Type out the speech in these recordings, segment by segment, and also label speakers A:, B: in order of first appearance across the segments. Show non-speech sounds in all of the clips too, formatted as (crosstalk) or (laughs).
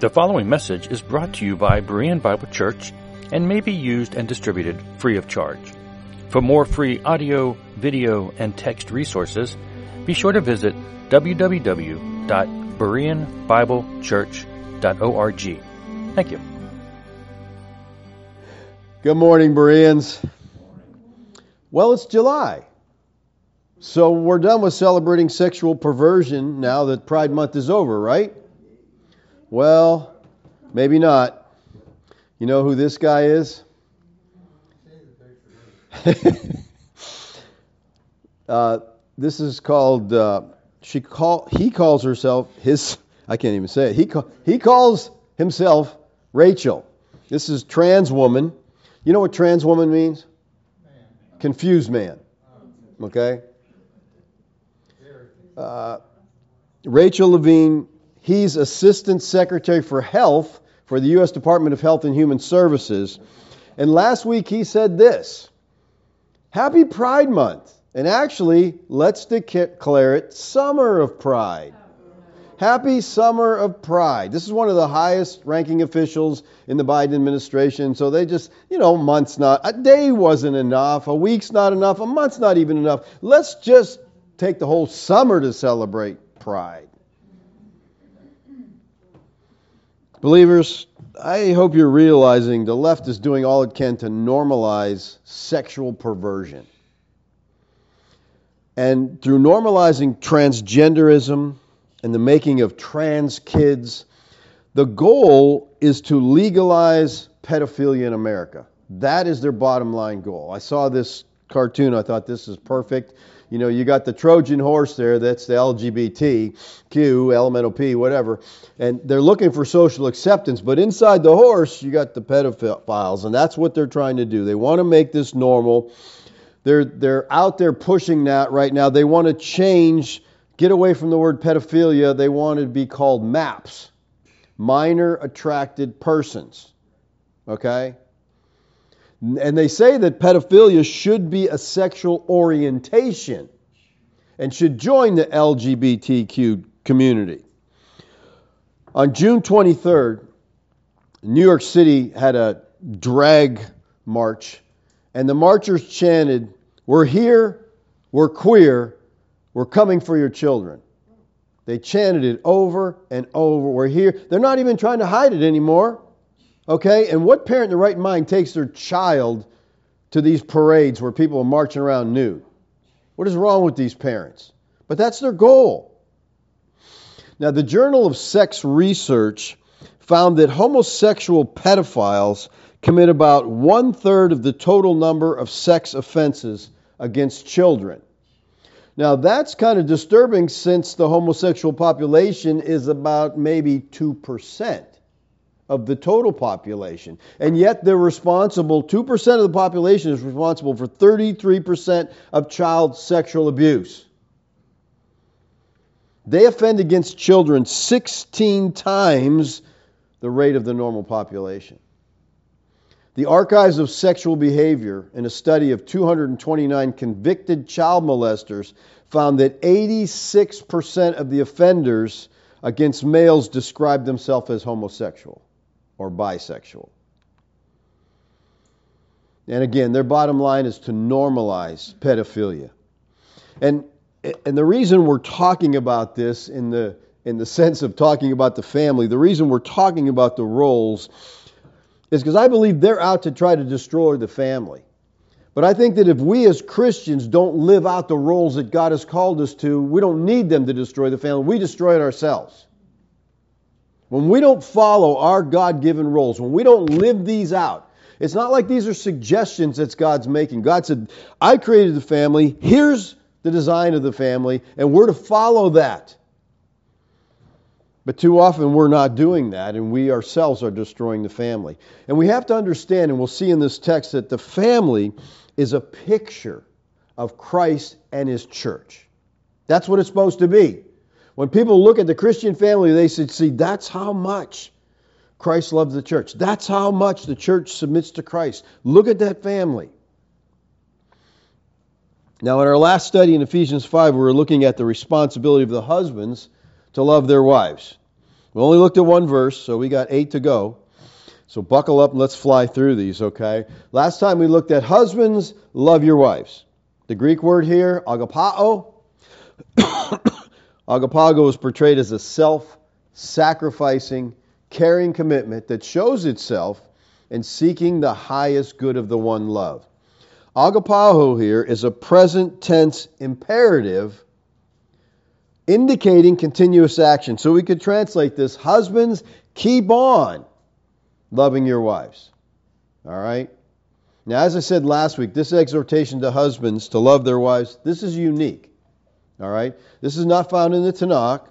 A: The following message is brought to you by Berean Bible Church and may be used and distributed free of charge. For more free audio, video, and text resources, be sure to visit www.bereanbiblechurch.org. Thank you.
B: Good morning, Bereans. Well, it's July. So we're done with celebrating sexual perversion now that Pride Month is over, right? Well, maybe not. You know who this guy is? (laughs) uh, this is called. Uh, she call. He calls herself his. I can't even say it. He call, he calls himself Rachel. This is trans woman. You know what trans woman means? Confused man. Okay. Uh, Rachel Levine He's Assistant Secretary for Health for the U.S. Department of Health and Human Services. And last week he said this Happy Pride Month. And actually, let's declare it Summer of Pride. Happy Summer of Pride. This is one of the highest ranking officials in the Biden administration. So they just, you know, month's not, a day wasn't enough, a week's not enough, a month's not even enough. Let's just take the whole summer to celebrate Pride. Believers, I hope you're realizing the left is doing all it can to normalize sexual perversion. And through normalizing transgenderism and the making of trans kids, the goal is to legalize pedophilia in America. That is their bottom line goal. I saw this cartoon, I thought this is perfect you know, you got the Trojan horse there, that's the LGBTQ, elemental P, whatever, and they're looking for social acceptance, but inside the horse, you got the pedophiles, and that's what they're trying to do. They want to make this normal. They're, they're out there pushing that right now. They want to change, get away from the word pedophilia. They want to be called MAPS, minor attracted persons. Okay? And they say that pedophilia should be a sexual orientation and should join the LGBTQ community. On June 23rd, New York City had a drag march, and the marchers chanted, We're here, we're queer, we're coming for your children. They chanted it over and over. We're here. They're not even trying to hide it anymore. Okay? And what parent in the right mind takes their child to these parades where people are marching around nude? What is wrong with these parents? But that's their goal. Now, the Journal of Sex Research found that homosexual pedophiles commit about one third of the total number of sex offenses against children. Now, that's kind of disturbing since the homosexual population is about maybe 2% of the total population. And yet they're responsible, 2% of the population is responsible for 33% of child sexual abuse. They offend against children 16 times the rate of the normal population. The Archives of Sexual Behavior, in a study of 229 convicted child molesters, found that 86% of the offenders against males described themselves as homosexual or bisexual. And again, their bottom line is to normalize pedophilia. And, and the reason we're talking about this in the, in the sense of talking about the family, the reason we're talking about the roles is because I believe they're out to try to destroy the family. But I think that if we as Christians don't live out the roles that God has called us to, we don't need them to destroy the family. We destroy it ourselves. When we don't follow our God given roles, when we don't live these out, it's not like these are suggestions that God's making. God said, I created the family, here's the design of the family, and we're to follow that. But too often we're not doing that, and we ourselves are destroying the family. And we have to understand, and we'll see in this text, that the family is a picture of Christ and His church. That's what it's supposed to be. When people look at the Christian family, they should see that's how much Christ loves the church. That's how much the church submits to Christ. Look at that family. Now, in our last study in Ephesians 5, we were looking at the responsibility of the husbands to love their wives. We only looked at one verse, so we got eight to go. So buckle up and let's fly through these, okay? Last time we looked at husbands, love your wives. The Greek word here, agapao. Agapao is portrayed as a self sacrificing, caring commitment that shows itself in seeking the highest good of the one love. Agapao here is a present tense imperative indicating continuous action. So we could translate this husbands, keep on loving your wives. All right? Now, as I said last week, this exhortation to husbands to love their wives, this is unique. All right? This is not found in the Tanakh.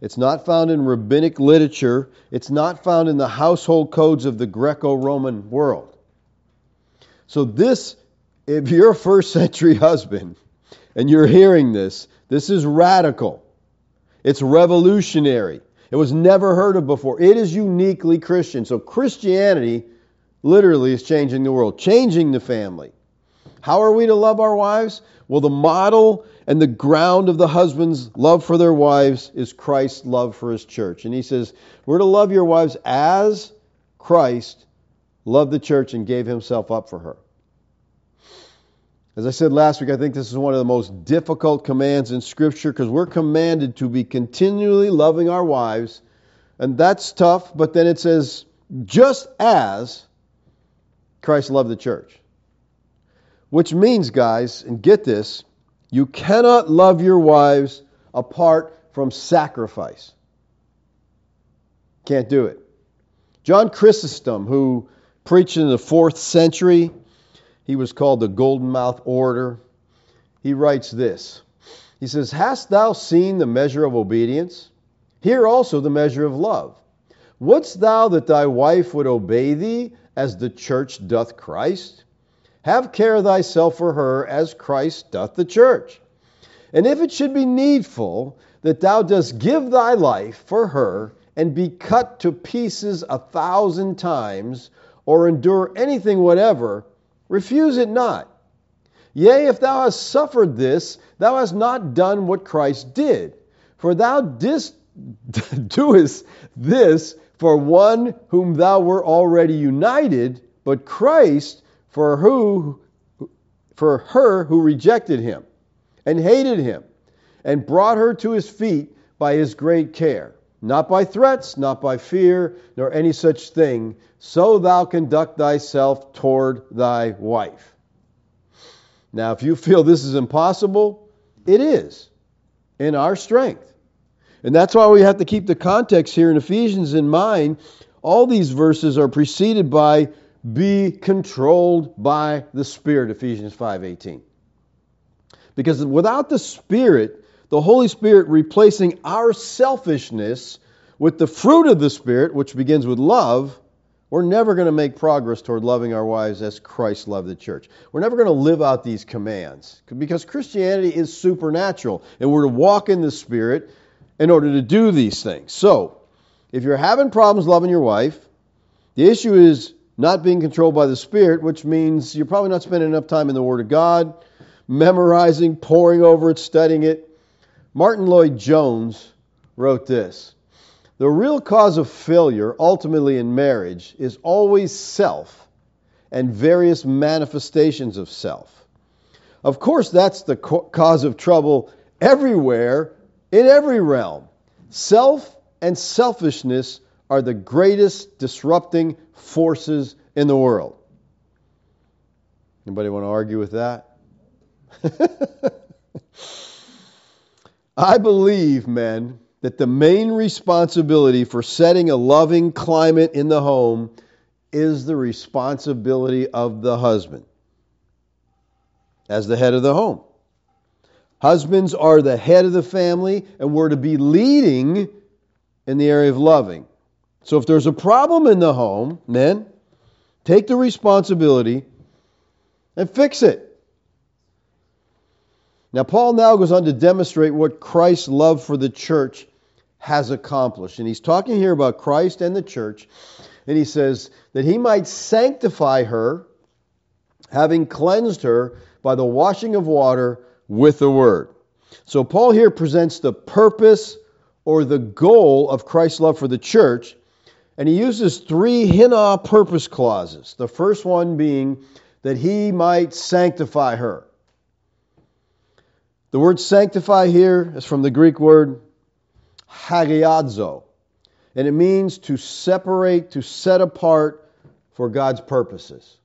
B: It's not found in rabbinic literature. It's not found in the household codes of the Greco Roman world. So, this, if you're a first century husband and you're hearing this, this is radical. It's revolutionary. It was never heard of before. It is uniquely Christian. So Christianity literally is changing the world, changing the family. How are we to love our wives? Well, the model and the ground of the husband's love for their wives is Christ's love for his church. And he says, We're to love your wives as Christ loved the church and gave himself up for her. As I said last week, I think this is one of the most difficult commands in Scripture because we're commanded to be continually loving our wives. And that's tough, but then it says, just as Christ loved the church. Which means, guys, and get this, you cannot love your wives apart from sacrifice. Can't do it. John Chrysostom, who preached in the fourth century, he was called the Golden Mouth Orator. He writes this He says, Hast thou seen the measure of obedience? Here also the measure of love. Wouldst thou that thy wife would obey thee as the church doth Christ? Have care thyself for her as Christ doth the church. And if it should be needful that thou dost give thy life for her and be cut to pieces a thousand times, or endure anything whatever, Refuse it not. Yea, if thou hast suffered this, thou hast not done what Christ did. For thou didst, (laughs) doest this for one whom thou were already united, but Christ for who for her who rejected him and hated him and brought her to his feet by his great care not by threats, not by fear, nor any such thing, so thou conduct thyself toward thy wife. Now, if you feel this is impossible, it is in our strength. And that's why we have to keep the context here in Ephesians in mind. All these verses are preceded by be controlled by the Spirit, Ephesians 5:18. Because without the Spirit, the Holy Spirit replacing our selfishness with the fruit of the Spirit, which begins with love, we're never going to make progress toward loving our wives as Christ loved the church. We're never going to live out these commands because Christianity is supernatural and we're to walk in the Spirit in order to do these things. So, if you're having problems loving your wife, the issue is not being controlled by the Spirit, which means you're probably not spending enough time in the Word of God, memorizing, poring over it, studying it. Martyn Lloyd-Jones wrote this The real cause of failure, ultimately in marriage, is always self and various manifestations of self. Of course, that's the cause of trouble everywhere, in every realm. Self and selfishness are the greatest disrupting forces in the world. Anybody want to argue with that? (laughs) I believe, men, that the main responsibility for setting a loving climate in the home is the responsibility of the husband as the head of the home. Husbands are the head of the family, and we're to be leading in the area of loving. So if there's a problem in the home, men, take the responsibility and fix it. Now, Paul now goes on to demonstrate what Christ's love for the church has accomplished. And he's talking here about Christ and the church. And he says that he might sanctify her, having cleansed her by the washing of water with the word. So, Paul here presents the purpose, or the goal of Christ's love for the church. And he uses three hina purpose clauses. The first one being that he might sanctify her. The word sanctify here is from the Greek word hagiadzo, and it means to separate, to set apart for God's purposes.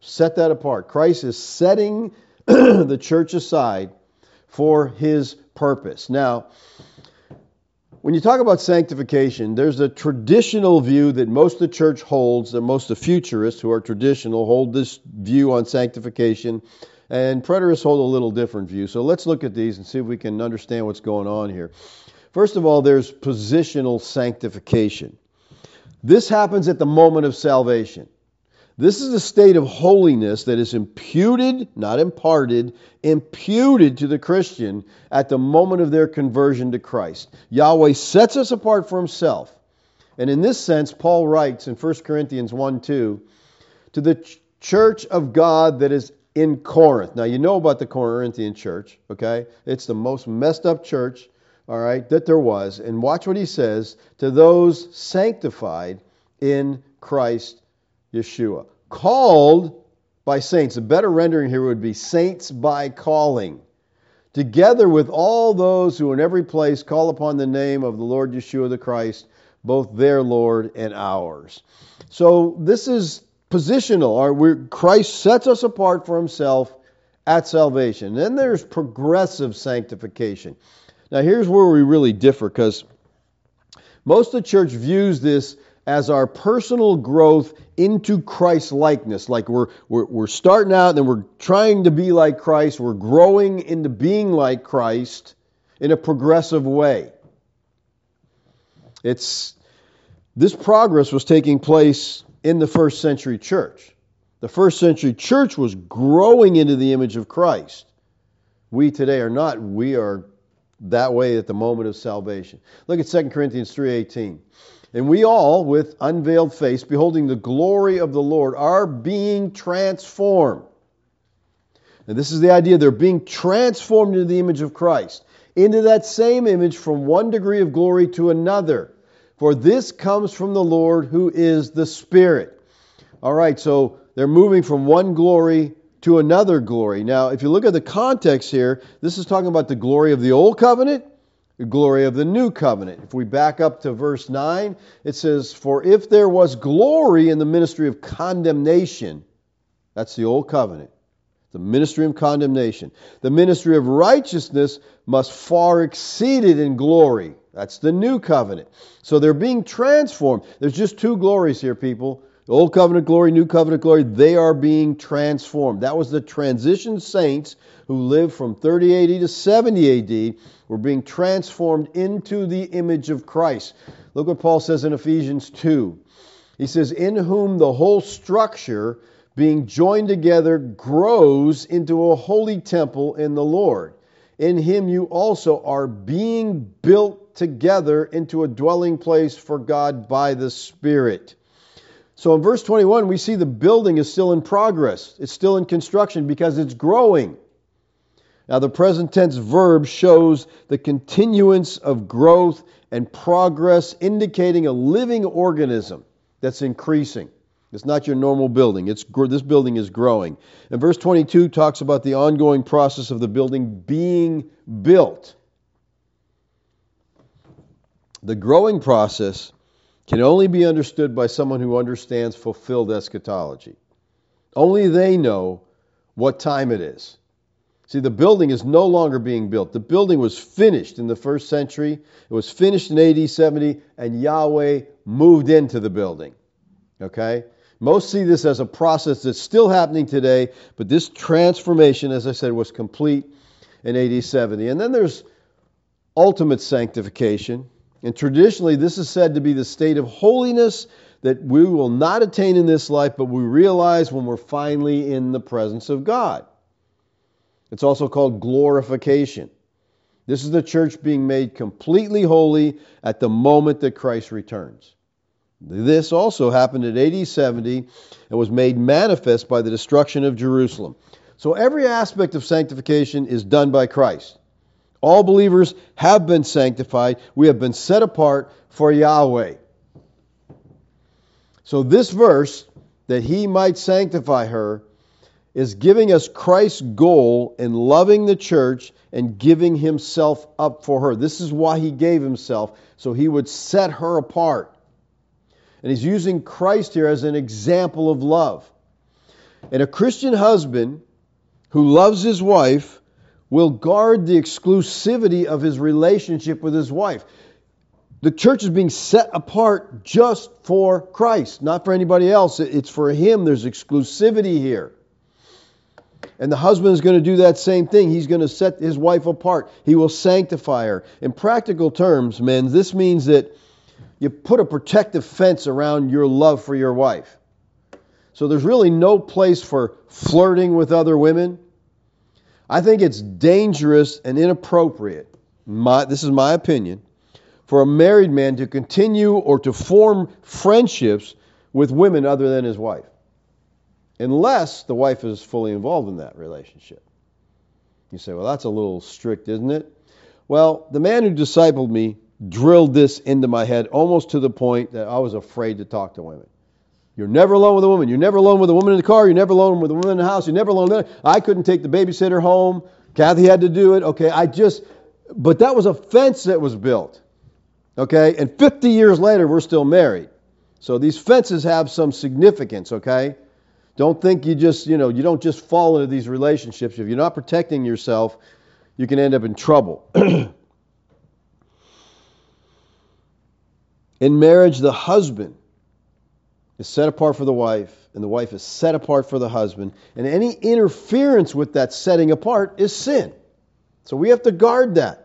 B: Set that apart. Christ is setting (clears throat) the church aside for his purpose. Now, when you talk about sanctification, there's a traditional view that most of the church holds, that most of the futurists who are traditional hold this view on sanctification, and preterists hold a little different view. So let's look at these and see if we can understand what's going on here. First of all, there's positional sanctification. This happens at the moment of salvation. This is a state of holiness that is imputed, not imparted, imputed to the Christian at the moment of their conversion to Christ. Yahweh sets us apart for himself. And in this sense, Paul writes in 1 Corinthians 1 2, to the ch- church of God that is in Corinth. Now, you know about the Corinthian church, okay? It's the most messed up church, all right, that there was. And watch what he says to those sanctified in Christ Yeshua. Called by saints. A better rendering here would be saints by calling. Together with all those who in every place call upon the name of the Lord Yeshua the Christ, both their Lord and ours. So this is positional. Christ sets us apart for himself at salvation. Then there's progressive sanctification. Now here's where we really differ because most of the church views this as our personal growth into Christ likeness. Like we're, we're, we're starting out and we're trying to be like Christ. We're growing into being like Christ in a progressive way. It's, this progress was taking place in the first century church. The first century church was growing into the image of Christ. We today are not. We are that way at the moment of salvation. Look at 2 Corinthians 3:18. And we all, with unveiled face, beholding the glory of the Lord, are being transformed. And this is the idea they're being transformed into the image of Christ, into that same image from one degree of glory to another. For this comes from the Lord who is the Spirit. All right, so they're moving from one glory to another glory. Now, if you look at the context here, this is talking about the glory of the old covenant glory of the new covenant. If we back up to verse 9, it says, For if there was glory in the ministry of condemnation, that's the old covenant, the ministry of condemnation. The ministry of righteousness must far exceed it in glory. That's the new covenant. So they're being transformed. There's just two glories here, people. The old covenant glory, new covenant glory, they are being transformed. That was the transition saints who lived from 30 AD to 70 AD were being transformed into the image of Christ. Look what Paul says in Ephesians 2. He says, In whom the whole structure, being joined together, grows into a holy temple in the Lord. In him you also are being built together into a dwelling place for God by the Spirit. So in verse 21, we see the building is still in progress. It's still in construction because it's growing. Now, the present tense verb shows the continuance of growth and progress, indicating a living organism that's increasing. It's not your normal building. It's this building is growing. And verse 22 talks about the ongoing process of the building being built. The growing process can only be understood by someone who understands fulfilled eschatology. Only they know what time it is. See, the building is no longer being built. The building was finished in the first century, it was finished in AD 70, and Yahweh moved into the building. Okay? Most see this as a process that's still happening today, but this transformation, as I said, was complete in AD 70. And then there's ultimate sanctification. And traditionally, this is said to be the state of holiness that we will not attain in this life, but we realize when we're finally in the presence of God. It's also called glorification. This is the church being made completely holy at the moment that Christ returns. This also happened at AD 70 and was made manifest by the destruction of Jerusalem. So every aspect of sanctification is done by Christ. All believers have been sanctified. We have been set apart for Yahweh. So, this verse, that he might sanctify her, is giving us Christ's goal in loving the church and giving himself up for her. This is why he gave himself, so he would set her apart. And he's using Christ here as an example of love. And a Christian husband who loves his wife will guard the exclusivity of his relationship with his wife. The church is being set apart just for Christ, not for anybody else. It's for him. There's exclusivity here. And the husband is going to do that same thing. He's going to set his wife apart. He will sanctify her. In practical terms, men, this means that you put a protective fence around your love for your wife. So there's really no place for flirting with other women. I think it's dangerous and inappropriate. My, this is my opinion for a married man to continue or to form friendships with women other than his wife, unless the wife is fully involved in that relationship. You say, well, that's a little strict, isn't it? Well, the man who discipled me drilled this into my head almost to the point that I was afraid to talk to women. You're never alone with a woman. You're never alone with a woman in the car. You're never alone with a woman in the house. You're never alone. I couldn't take the babysitter home. Kathy had to do it. Okay, I just, but that was a fence that was built. Okay? And 50 years later, we're still married. So these fences have some significance, okay? Don't think you just, you know, you don't just fall into these relationships. If you're not protecting yourself, you can end up in trouble. (clears throat) in marriage, the husband is set apart for the wife, and the wife is set apart for the husband. And any interference with that setting apart is sin. So we have to guard that.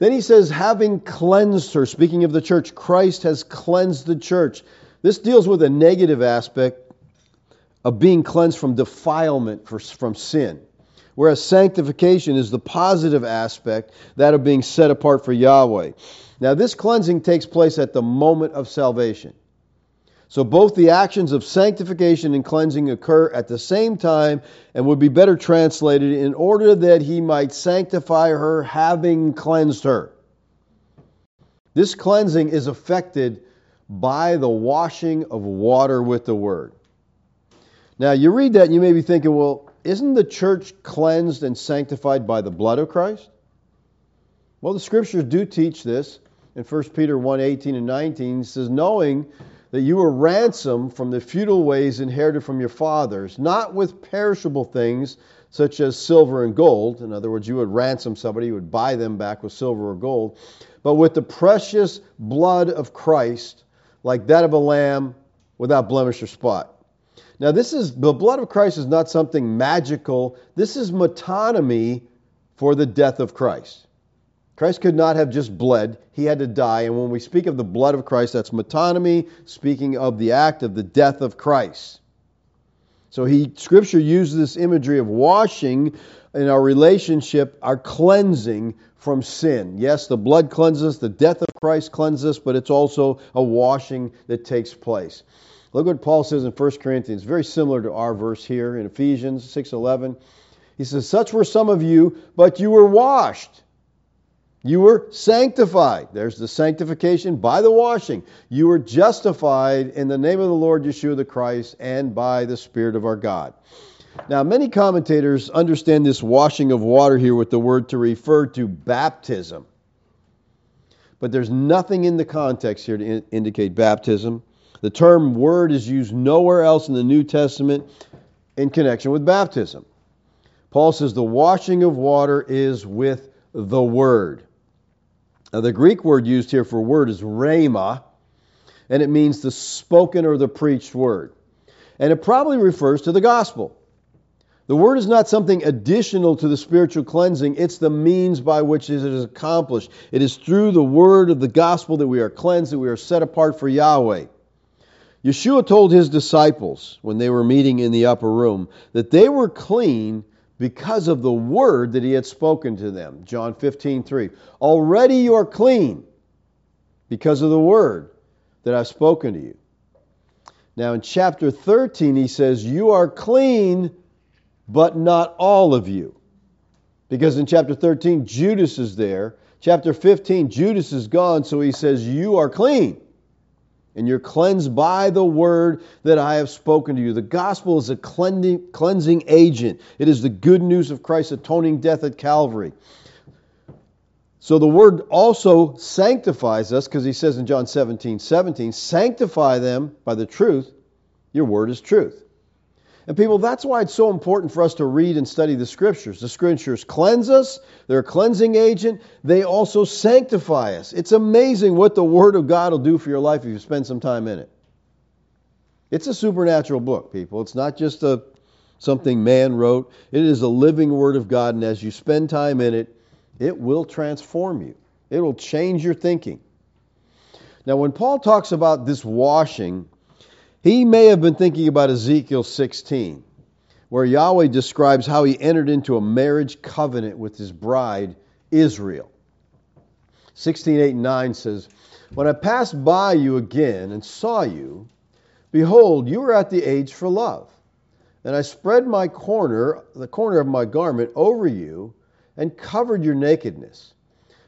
B: Then he says, having cleansed her, speaking of the church, Christ has cleansed the church. This deals with a negative aspect of being cleansed from defilement, for, from sin. Whereas sanctification is the positive aspect, that of being set apart for Yahweh. Now, this cleansing takes place at the moment of salvation. So both the actions of sanctification and cleansing occur at the same time and would be better translated in order that he might sanctify her, having cleansed her. This cleansing is effected by the washing of water with the word. Now, you read that and you may be thinking, well, isn't the church cleansed and sanctified by the blood of Christ? Well, the scriptures do teach this. In 1 Peter 1 18 and 19, it says, knowing that you were ransomed from the futile ways inherited from your fathers, not with perishable things such as silver and gold. In other words, you would ransom somebody, you would buy them back with silver or gold, but with the precious blood of Christ, like that of a lamb without blemish or spot. Now, this is the blood of Christ is not something magical. This is metonymy for the death of Christ. Christ could not have just bled, he had to die. And when we speak of the blood of Christ, that's metonymy, speaking of the act of the death of Christ. So he scripture uses this imagery of washing in our relationship, our cleansing from sin. Yes, the blood cleanses, the death of Christ cleanses, but it's also a washing that takes place. Look what Paul says in 1 Corinthians, very similar to our verse here in Ephesians 6:11. He says, "Such were some of you, but you were washed, you were sanctified. There's the sanctification by the washing. You were justified in the name of the Lord Yeshua the Christ and by the Spirit of our God. Now, many commentators understand this washing of water here with the word to refer to baptism. But there's nothing in the context here to in- indicate baptism. The term word is used nowhere else in the New Testament in connection with baptism. Paul says the washing of water is with the word. Now, the Greek word used here for word is rhema, and it means the spoken or the preached word. And it probably refers to the gospel. The word is not something additional to the spiritual cleansing, it's the means by which it is accomplished. It is through the word of the gospel that we are cleansed, that we are set apart for Yahweh. Yeshua told his disciples when they were meeting in the upper room that they were clean because of the word that he had spoken to them. John 15, 3. Already you are clean because of the word that I've spoken to you. Now in chapter 13, he says, You are clean, but not all of you. Because in chapter 13, Judas is there. Chapter 15, Judas is gone, so he says, You are clean. And you're cleansed by the word that I have spoken to you. The gospel is a cleansing, agent, it is the good news of Christ's atoning death at Calvary. So the word also sanctifies us because he says in John 17, 17, sanctify them by the truth. Your word is truth. And people, that's why it's so important for us to read and study the scriptures. The scriptures cleanse us, they're a cleansing agent. They also sanctify us. It's amazing what the Word of God will do for your life if you spend some time in it. It's a supernatural book, people. It's not just a something man wrote. It is a living Word of God, and as you spend time in it, it will transform you. It will change your thinking. Now, when Paul talks about this washing, he may have been thinking about Ezekiel 16, where Yahweh describes how he entered into a marriage covenant with his bride, Israel. 16, 8, and 9 says, When I passed by you again and saw you, behold, you were at the age for love. And I spread my corner, the corner of my garment, over you and covered your nakedness.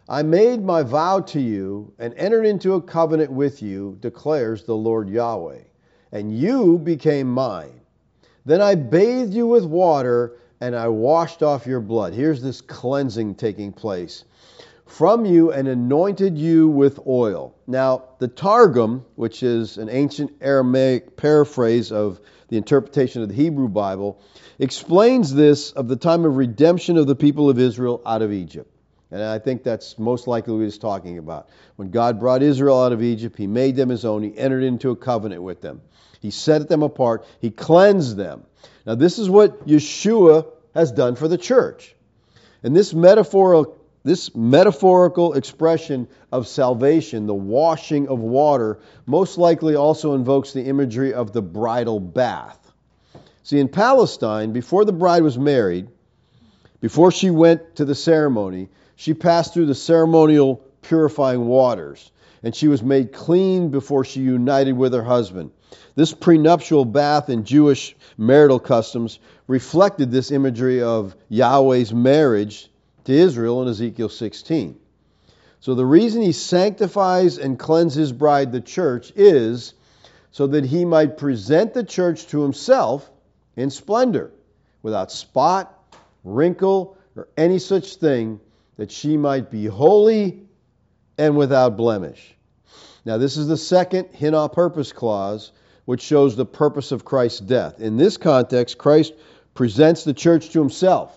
B: I made my vow to you and entered into a covenant with you, declares the Lord Yahweh and you became mine. Then I bathed you with water, and I washed off your blood. Here's this cleansing taking place. From you, and anointed you with oil. Now, the Targum, which is an ancient Aramaic paraphrase of the interpretation of the Hebrew Bible, explains this of the time of redemption of the people of Israel out of Egypt. And I think that's most likely what he's talking about. When God brought Israel out of Egypt, he made them his own, he entered into a covenant with them. He set them apart, He cleansed them. Now, this is what Yeshua has done for the church. And this metaphorical, this metaphorical expression of salvation, the washing of water, most likely also invokes the imagery of the bridal bath. See, in Palestine, before the bride was married, before she went to the ceremony, she passed through the ceremonial purifying waters, and she was made clean before she united with her husband. This prenuptial bath in Jewish marital customs reflected this imagery of Yahweh's marriage to Israel in Ezekiel 16. So the reason he sanctifies and cleanses bride, the church, is so that he might present the church to himself in splendor, without spot, wrinkle, or any such thing, that she might be holy and without blemish. Now, this is the second hina purpose clause which shows the purpose of Christ's death. In this context, Christ presents the church to himself,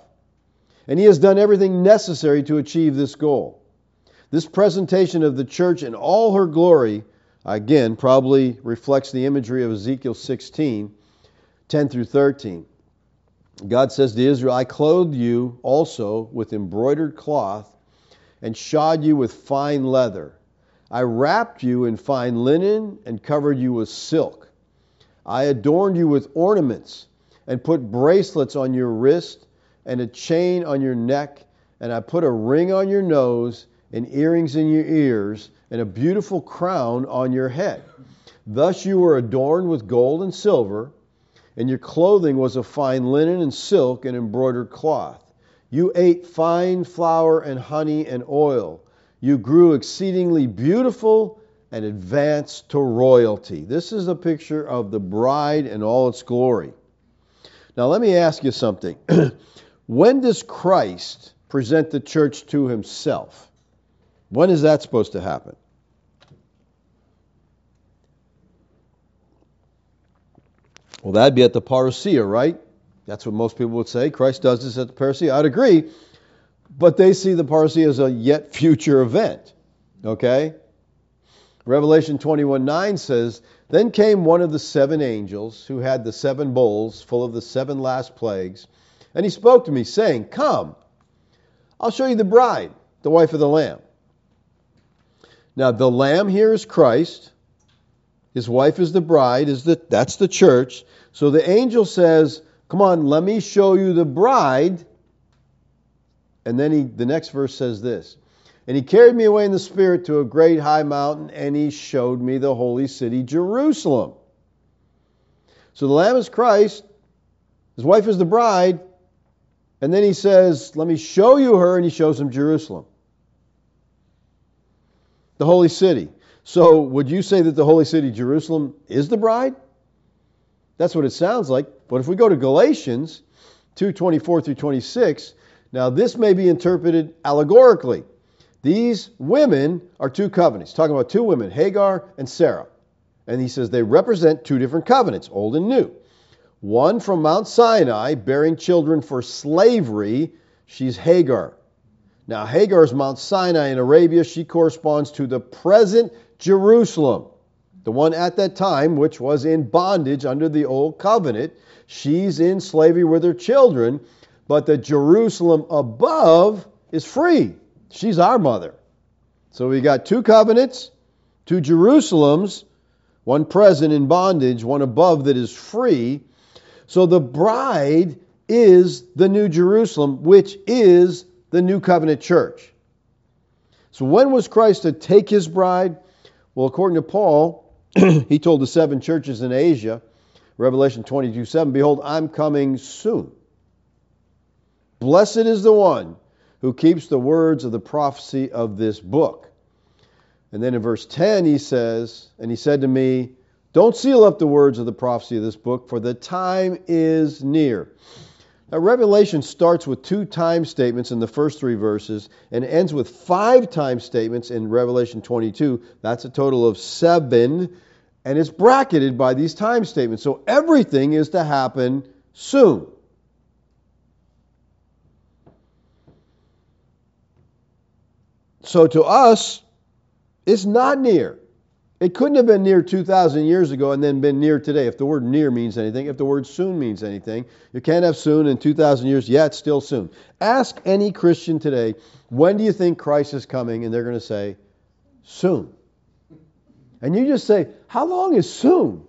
B: and he has done everything necessary to achieve this goal. This presentation of the church in all her glory, again, probably reflects the imagery of Ezekiel 16 10 through 13. God says to Israel, I clothed you also with embroidered cloth and shod you with fine leather. I wrapped you in fine linen and covered you with silk. I adorned you with ornaments and put bracelets on your wrist and a chain on your neck, and I put a ring on your nose and earrings in your ears and a beautiful crown on your head. Thus you were adorned with gold and silver, and your clothing was of fine linen and silk and embroidered cloth. You ate fine flour and honey and oil. You grew exceedingly beautiful and advanced to royalty. This is a picture of the bride in all its glory. Now, let me ask you something. (clears throat) when does Christ present the church to himself? When is that supposed to happen? Well, that'd be at the parousia, right? That's what most people would say. Christ does this at the parousia. I'd agree. But they see the parousia as a yet future event. Okay? Revelation 21 9 says, Then came one of the seven angels who had the seven bowls full of the seven last plagues, and he spoke to me, saying, Come, I'll show you the bride, the wife of the Lamb. Now, the Lamb here is Christ. His wife is the bride, is the, that's the church. So the angel says, Come on, let me show you the bride. And then he, the next verse says this and he carried me away in the Spirit to a great high mountain, and he showed me the holy city, Jerusalem. So the Lamb is Christ, his wife is the bride, And then he says, Let me show you her, and he shows him Jerusalem, the holy city. So, would you say that the holy city, Jerusalem, is the bride? That's what it sounds like. But if we go to Galatians 2 24 through 26, now this may be interpreted allegorically. These women are two covenants, talking about two women, Hagar and Sarah. And he says they represent two different covenants, old and new. One from Mount Sinai, bearing children for slavery, she's Hagar. Now, Hagar is Mount Sinai in Arabia. She corresponds to the present Jerusalem, the one at that time which was in bondage under the old covenant. She's in slavery with her children, but the Jerusalem above is free. She's our mother. So we got two covenants, two Jerusalems, one present in bondage, one above that is free. So the bride is the New Jerusalem, which is the New Covenant church. So when was Christ to take his bride? Well, according to Paul, (clears throat) he told the seven churches in Asia, Revelation 22 7, Behold, I'm coming soon. Blessed is the one who keeps the words of the prophecy of this book. And then in verse 10, he says, And he said to me, Don't seal up the words of the prophecy of this book, for the time is near. Now, Revelation starts with two time statements in the first three verses and ends with five time statements in Revelation 22. That's a total of seven, and it's bracketed by these time statements. So everything is to happen soon. So to us, it's not near. It couldn't have been near 2,000 years ago and then been near today. If the word near means anything, if the word soon means anything, you can't have soon in 2,000 years. Yeah, still soon. Ask any Christian today, when do you think Christ is coming? And they're going to say, soon. And you just say, how long is soon?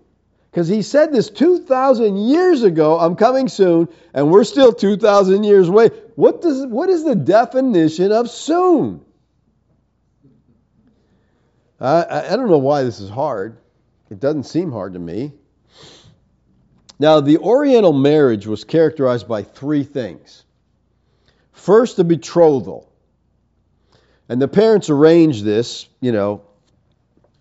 B: Because he said this 2,000 years ago, I'm coming soon, and we're still 2,000 years away. What, does, what is the definition of soon? I, I don't know why this is hard. It doesn't seem hard to me. Now, the Oriental marriage was characterized by three things. First, the betrothal. And the parents arranged this, you know,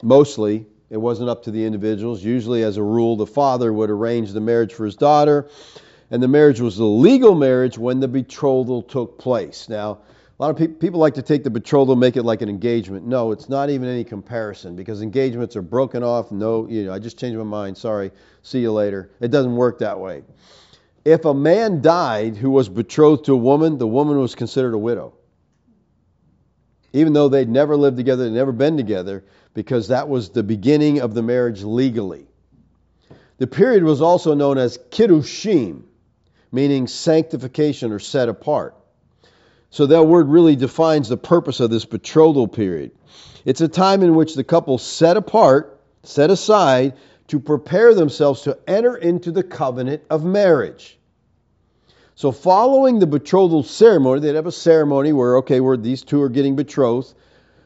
B: mostly. It wasn't up to the individuals. Usually, as a rule, the father would arrange the marriage for his daughter. And the marriage was a legal marriage when the betrothal took place. Now, a lot of pe- people like to take the betrothal, make it like an engagement. No, it's not even any comparison because engagements are broken off. No, you know, I just changed my mind. Sorry. See you later. It doesn't work that way. If a man died who was betrothed to a woman, the woman was considered a widow. Even though they'd never lived together, they'd never been together, because that was the beginning of the marriage legally. The period was also known as kiddushim, meaning sanctification or set apart. So that word really defines the purpose of this betrothal period. It's a time in which the couple set apart, set aside, to prepare themselves to enter into the covenant of marriage. So, following the betrothal ceremony, they'd have a ceremony where, okay, where these two are getting betrothed.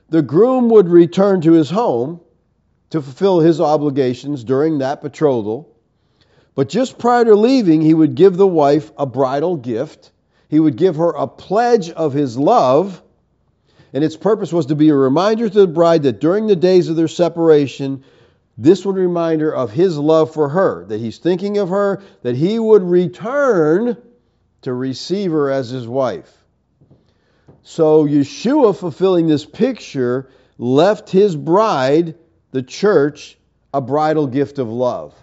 B: The groom would return to his home to fulfill his obligations during that betrothal. But just prior to leaving, he would give the wife a bridal gift he would give her a pledge of his love, and its purpose was to be a reminder to the bride that during the days of their separation, this would remind her of his love for her, that he's thinking of her, that he would return to receive her as his wife. So Yeshua, fulfilling this picture, left his bride, the church, a bridal gift of love.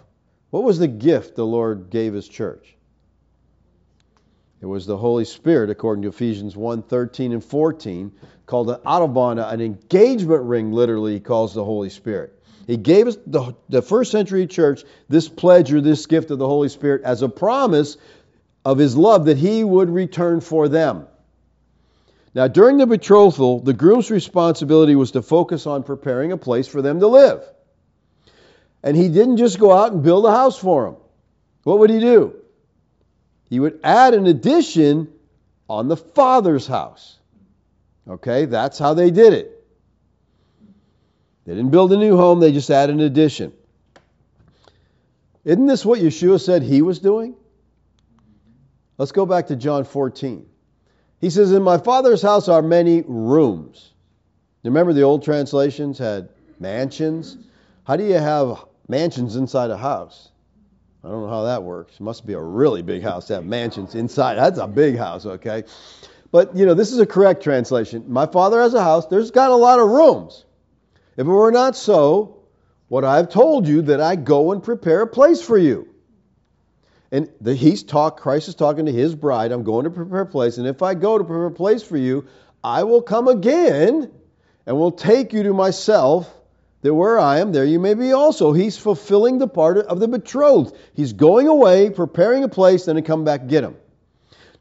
B: What was the gift the Lord gave his church? It was the Holy Spirit, according to Ephesians 1 13 and 14, called an arrabona, an engagement ring, literally, he calls the Holy Spirit. He gave us, the, the first century church, this pledge or this gift of the Holy Spirit as a promise of his love that he would return for them. Now, during the betrothal, the groom's responsibility was to focus on preparing a place for them to live. And he didn't just go out and build a house for them. What would he do? He would add an addition on the father's house. Okay, that's how they did it. They didn't build a new home, they just added an addition. Isn't this what Yeshua said he was doing? Let's go back to John 14. He says, In my Father's house are many rooms. Remember the old translations had mansions? How do you have mansions inside a house? I don't know how that works. Must be a really big house to have mansions inside. That's a big house, okay? But, you know, this is a correct translation. My Father has a house. There's got a lot of rooms. If it were not so, what I've told you that I go and prepare a place for you. And the, he's talk, Christ is talking to his bride. I'm going to prepare a place. And if I go to prepare a place for you, I will come again and will take you to myself, that where I am, there you may be also. He's fulfilling the part of the betrothed. He's going away, preparing a place, then to come back get him.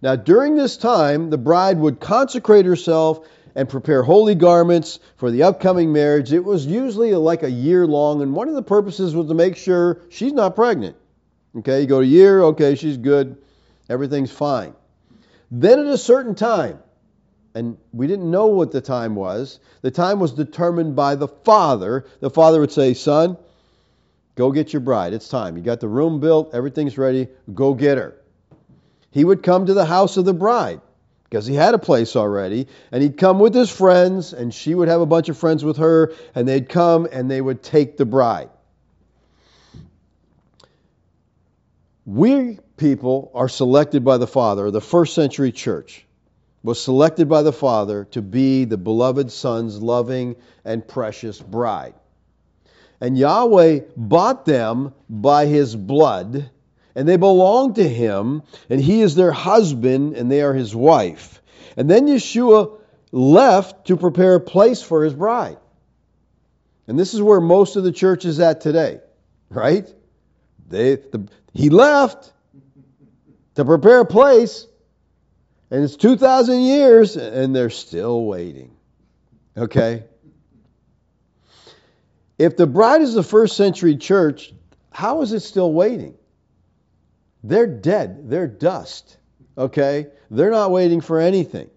B: Now, during this time, the bride would consecrate herself and prepare holy garments for the upcoming marriage. It was usually like a year long, and one of the purposes was to make sure she's not pregnant. Okay, you go a year, okay, she's good, everything's fine. Then at a certain time, and we didn't know what the time was, the time was determined by the father. The father would say, Son, go get your bride. It's time. You got the room built, everything's ready, go get her. He would come to the house of the bride because he had a place already, and he'd come with his friends, and she would have a bunch of friends with her, and they'd come and they would take the bride. We people are selected by the Father. The first century church was selected by the Father to be the beloved Son's loving and precious bride. And Yahweh bought them by his blood, and they belong to him, and he is their husband, and they are his wife. And then Yeshua left to prepare a place for his bride. And this is where most of the church is at today, right? They, the, he left to prepare a place, and it's 2,000 years, and they're still waiting. Okay? If the bride is the first century church, how is it still waiting? They're dead. They're dust. Okay? They're not waiting for anything.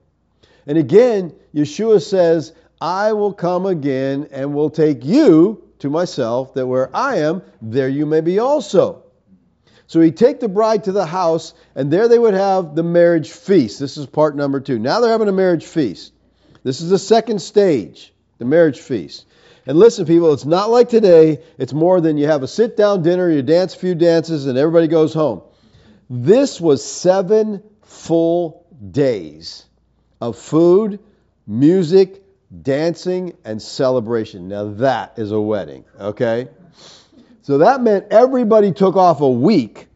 B: And again, Yeshua says, I will come again and will take you to myself, that where I am, there you may be also. So he'd take the bride to the house, and there they would have the marriage feast. This is part number two. Now they're having a marriage feast. This is the second stage, the marriage feast. And listen, people, it's not like today. It's more than you have a sit down dinner, you dance a few dances, and everybody goes home. This was seven full days of food, music, dancing, and celebration. Now that is a wedding, okay? So that meant everybody took off a week.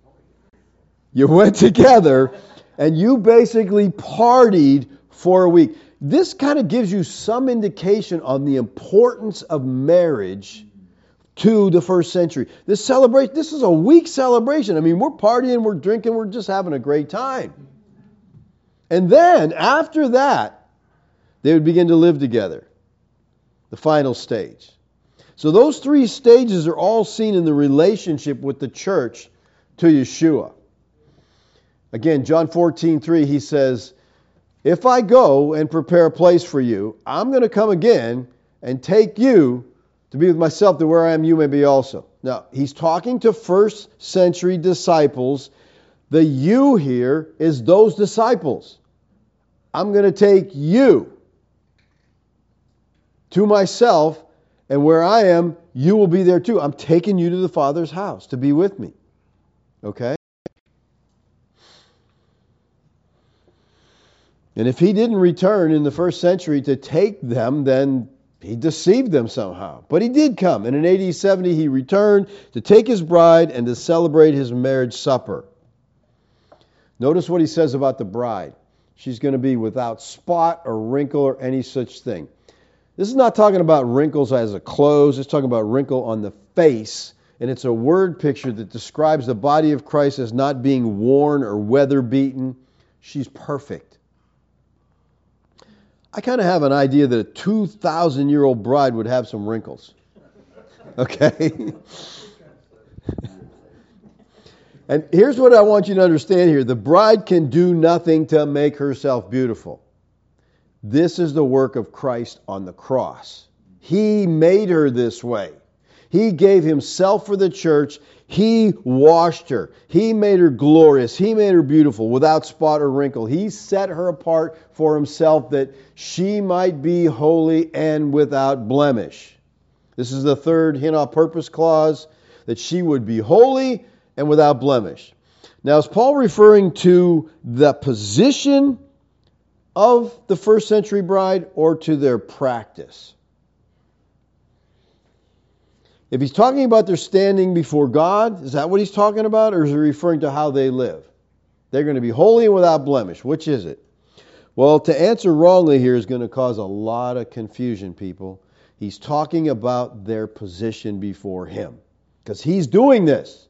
B: You (laughs) went together and you basically partied for a week. This kind of gives you some indication on the importance of marriage to the first century. This celebration, this is a week celebration. I mean, we're partying, we're drinking, we're just having a great time. And then after that, they would begin to live together. The final stage. So those three stages are all seen in the relationship with the church to Yeshua. Again, John 14, 3, he says, If I go and prepare a place for you, I'm going to come again and take you to be with myself, that where I am, you may be also. Now, he's talking to first century disciples. The you here is those disciples. I'm going to take you to myself and where I am, you will be there too. I'm taking you to the Father's house to be with me. Okay? And if he didn't return in the first century to take them, then he deceived them somehow. But he did come. And in AD 70, he returned to take his bride and to celebrate his marriage supper. Notice what he says about the bride. She's going to be without spot or wrinkle or any such thing. This is not talking about wrinkles as a clothes, it's talking about wrinkle on the face. And it's a word picture that describes the body of Christ as not being worn or weather beaten. She's perfect. I kind of have an idea that a 2,000 year old bride would have some wrinkles. (laughs) Okay? (laughs) and here's what I want you to understand here the bride can do nothing to make herself beautiful. This is the work of Christ on the cross. He made her this way. He gave himself for the church. He washed her. He made her glorious. He made her beautiful, without spot or wrinkle. He set her apart for himself that she might be holy and without blemish. This is the third hina purpose clause that she would be holy and without blemish. Now, is Paul referring to the position of the first century bride or to their practice? If he's talking about their standing before God, is that what he's talking about, or is he referring to how they live? They're going to be holy and without blemish. Which is it? Well, to answer wrongly here is going to cause a lot of confusion, people. He's talking about their position before him because he's doing this.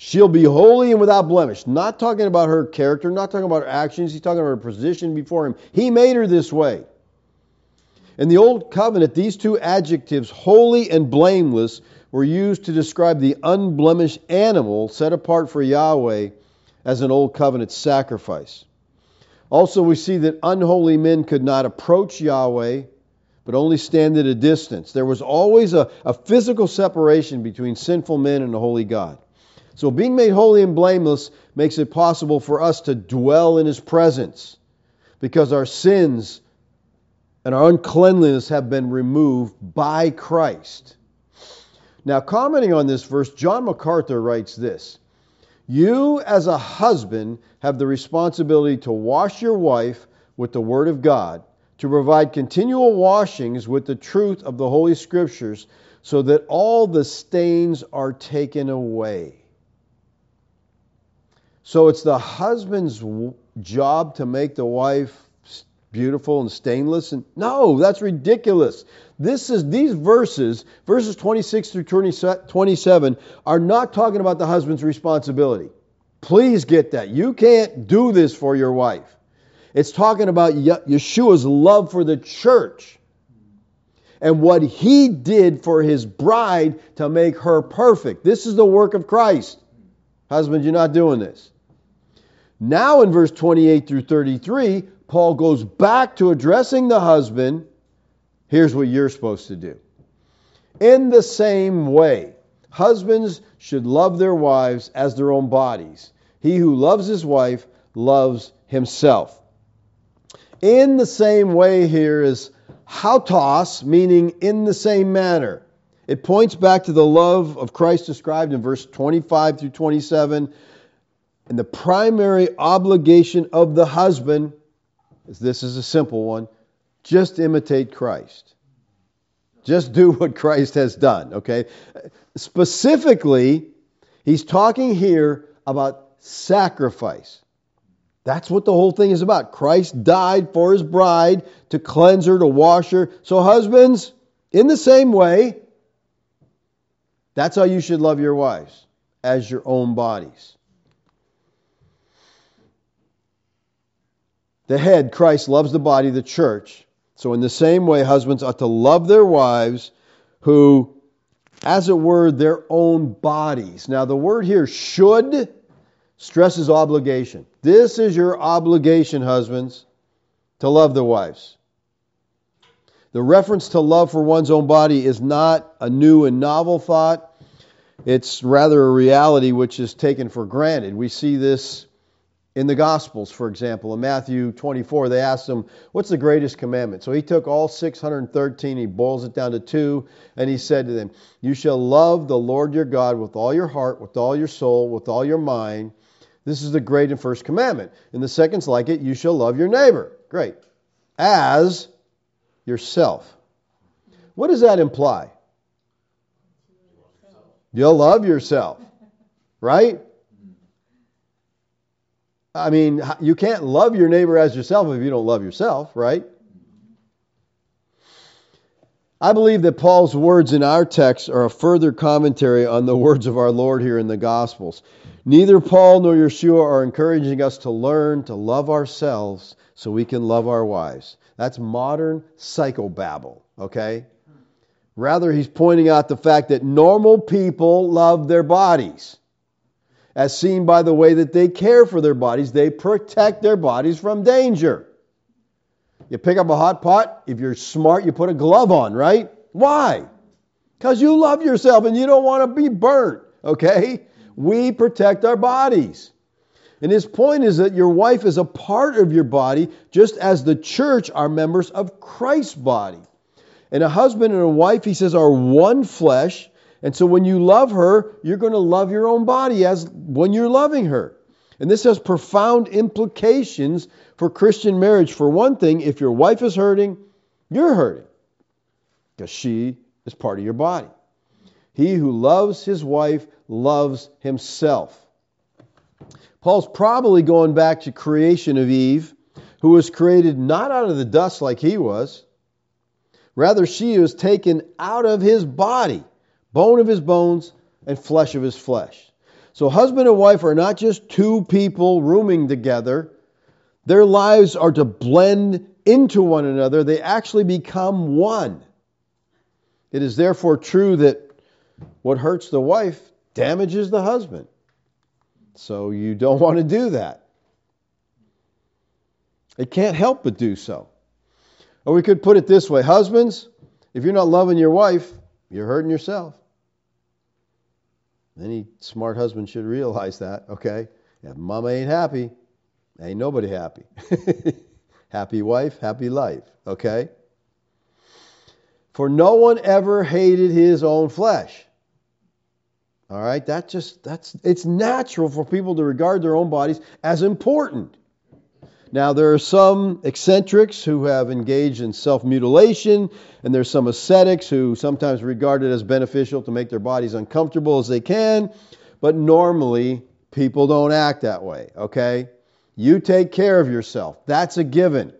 B: She'll be holy and without blemish. Not talking about her character, not talking about her actions. He's talking about her position before him. He made her this way. In the Old Covenant, these two adjectives, holy and blameless, were used to describe the unblemished animal set apart for Yahweh as an Old Covenant sacrifice. Also, we see that unholy men could not approach Yahweh, but only stand at a distance. There was always a, a physical separation between sinful men and the holy God. So being made holy and blameless makes it possible for us to dwell in his presence because our sins and our uncleanliness have been removed by Christ. Now, commenting on this verse, John MacArthur writes this You, as a husband, have the responsibility to wash your wife with the Word of God, to provide continual washings with the truth of the Holy Scriptures, so that all the stains are taken away. So it's the husband's job to make the wife beautiful and stainless and no that's ridiculous. This is these verses verses 26 through 27 are not talking about the husband's responsibility. Please get that. You can't do this for your wife. It's talking about yeshua's love for the church and what he did for his bride to make her perfect. This is the work of christ. Husband you're not doing this now, in verse 28 through 33, Paul goes back to addressing the husband. Here's what you're supposed to do. In the same way, husbands should love their wives as their own bodies. He who loves his wife loves himself. In the same way, here is hautos, meaning in the same manner. It points back to the love of Christ described in verse 25 through 27 and the primary obligation of the husband, this is a simple one, just imitate Christ. Just do what Christ has done, okay? Specifically, he's talking here about sacrifice. That's what the whole thing is about. Christ died for his bride to cleanse her, to wash her. So, husbands, in the same way, that's how you should love your wives, as your own bodies. The head, Christ, loves the body, the church. So, in the same way, husbands ought to love their wives who, as it were, their own bodies. Now, the word here, should, stresses obligation. This is your obligation, husbands, to love their wives. The reference to love for one's own body is not a new and novel thought. It's rather a reality which is taken for granted. We see this in the Gospels, for example, in Matthew 24, they asked him, What's the greatest commandment? So he took all 613, he boils it down to two, and he said to them, You shall love the Lord your God with all your heart, with all your soul, with all your mind. This is the great and first commandment. And the second's like it, you shall love your neighbor. Great. As yourself. What does that imply? You'll love yourself, right? I mean, you can't love your neighbor as yourself if you don't love yourself, right? I believe that Paul's words in our text are a further commentary on the words of our Lord here in the Gospels. Neither Paul nor Yeshua are encouraging us to learn to love ourselves so we can love our wives. That's modern psychobabble, okay? Rather, he's pointing out the fact that normal people love their bodies as seen by the way that they care for their bodies. They protect their bodies from danger. You pick up a hot pot, if you're smart, you put a glove on, right? Why? Because you love yourself and you don't want to be burnt, okay? We protect our bodies. And his point is that your wife is a part of your body, just as the church are members of Christ's body. And a husband and a wife, he says, are one flesh. And so when you love her, you're going to love your own body as when you're loving her. And this has profound implications for Christian marriage. For one thing, if your wife is hurting, you're hurting because she is part of your body. He who loves his wife loves himself. Paul's probably going back to creation of Eve, who was created not out of the dust like he was. Rather, she was taken out of his body, bone of his bones, and flesh of his flesh. So, husband and wife are not just two people rooming together, their lives are to blend into one another. They actually become one. It is therefore true that what hurts the wife damages the husband. So, you don't (laughs) want to do that. It can't help but do so. Or we could put it this way Husbands, if you're not loving your wife, you're hurting yourself. Any smart husband should realize that, okay? If mama ain't happy, ain't nobody happy. (laughs) happy wife, happy life, okay? For no one ever hated his own flesh. All right, that just that's it's natural for people to regard their own bodies as important. Now, there are some eccentrics who have engaged in self mutilation, and there's some ascetics who sometimes regard it as beneficial to make their bodies uncomfortable as they can, but normally people don't act that way, okay? You take care of yourself. That's a given.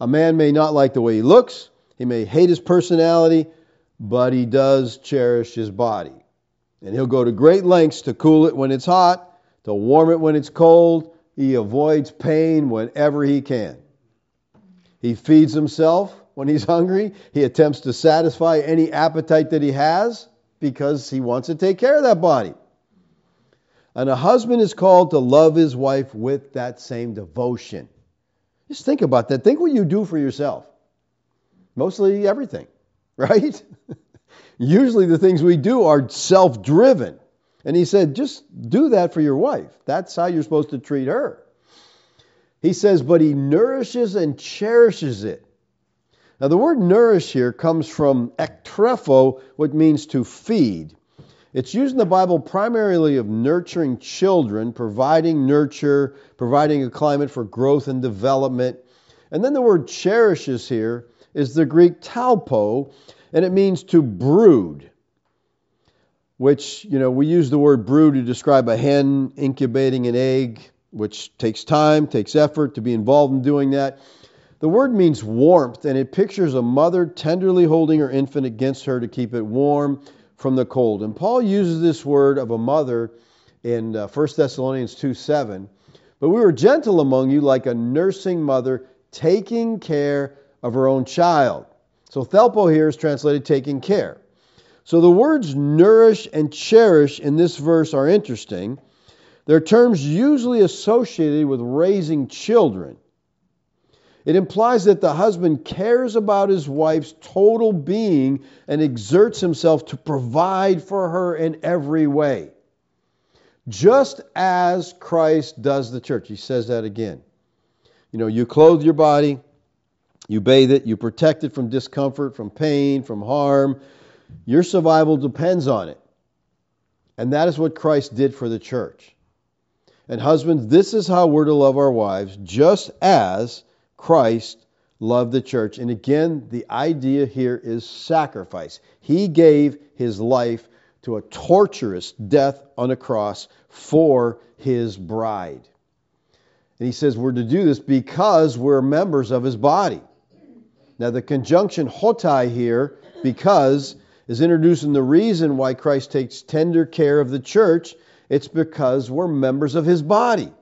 B: A man may not like the way he looks, he may hate his personality, but he does cherish his body. And he'll go to great lengths to cool it when it's hot, to warm it when it's cold he avoids pain whenever he can. He feeds himself when he's hungry. He attempts to satisfy any appetite that he has because he wants to take care of that body. And a husband is called to love his wife with that same devotion. Just think about that. Think what you do for yourself. Mostly everything, (laughs) right? Usually the things we do are self driven. And he said, just do that for your wife. That's how you're supposed to treat her. He says, but he nourishes and cherishes it. Now, the word nourish here comes from ektrepho, which means to feed. It's used in the Bible primarily of nurturing children, providing nurture, providing a climate for growth and development. And then the word cherishes here is the Greek thalpo, and it means to brood which, you know, we use the word brood to describe a hen incubating an egg, which takes time, takes effort to be involved in doing that. The word means warmth, and it pictures a mother tenderly holding her infant against her to keep it warm from the cold. And Paul uses this word of a mother in uh, 1 Thessalonians 2 7. But we were gentle among you like a nursing mother taking care of her own child. So thalpo here is translated taking care. So the words nourish and cherish in this verse are interesting. They're terms usually associated with raising children. It implies that the husband cares about his wife's total being and exerts himself to provide for her in every way. Just as Christ does the church. He says that again. You know, you clothe your body, you bathe it, you protect it from discomfort, from pain, from harm, your survival depends on it. And that is what Christ did for the church. And husbands, this is how we're to love our wives, just as Christ loved the church. And again, the idea here is sacrifice. He gave his life to a torturous death on a cross for his bride. And he says we're to do this because we're members of his body. Now, the conjunction hotai here, because, is introducing the reason why Christ takes tender care of the church. It's because we're members of his body.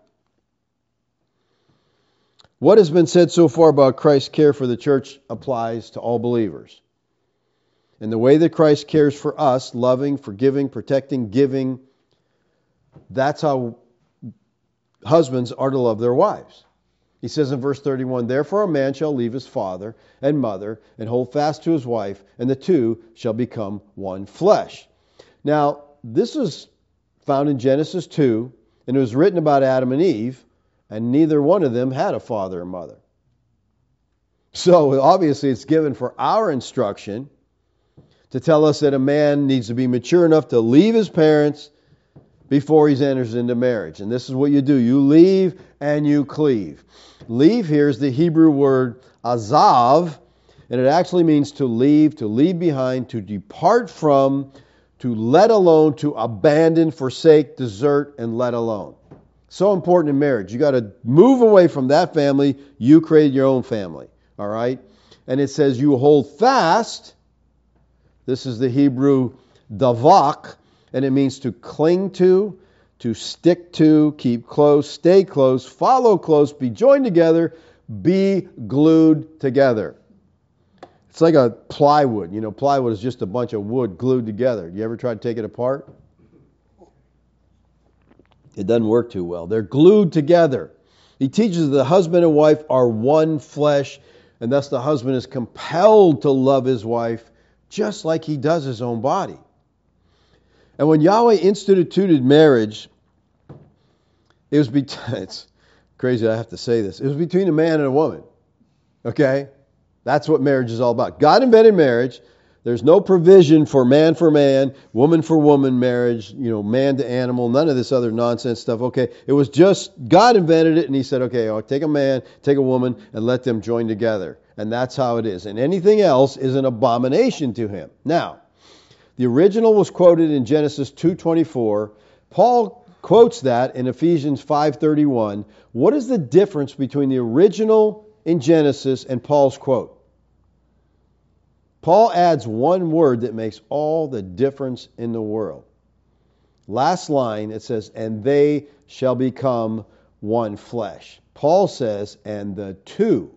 B: What has been said so far about Christ's care for the church applies to all believers. And the way that Christ cares for us, loving, forgiving, protecting, giving, that's how husbands are to love their wives. He says in verse 31 Therefore a man shall leave his father and mother and hold fast to his wife, and the two shall become one flesh. Now, this is found in Genesis 2, and it was written about Adam and Eve, and neither one of them had a father or mother. So obviously, it's given for our instruction to tell us that a man needs to be mature enough to leave his parents before he enters into marriage. And this is what you do you leave and you cleave. Leave here is the Hebrew word azav, and it actually means to leave, to leave behind, to depart from, to let alone, to abandon, forsake, desert, and let alone. So important in marriage. You got to move away from that family. You create your own family. All right? And it says you hold fast. This is the Hebrew davak, and it means to cling to, to stick to, keep close, stay close, follow close, be joined together, be glued together. It's like a plywood. You know, plywood is just a bunch of wood glued together. You ever try to take it apart? It doesn't work too well. They're glued together. He teaches that the husband and wife are one flesh, and thus the husband is compelled to love his wife just like he does his own body. And when Yahweh instituted marriage, it was between, (laughs) it's crazy I have to say this. It was between a man and a woman. Okay? That's what marriage is all about. God invented marriage. There's no provision for man for man, woman for woman marriage, you know, man to animal, none of this other nonsense stuff. Okay, it was just God invented it and he said, okay, I'll take a man, take a woman, and let them join together. And that's how it is. And anything else is an abomination to him. Now, the original was quoted in Genesis 2:24. Paul quotes that in Ephesians 5:31. What is the difference between the original in Genesis and Paul's quote? Paul adds one word that makes all the difference in the world. Last line it says and they shall become one flesh. Paul says and the two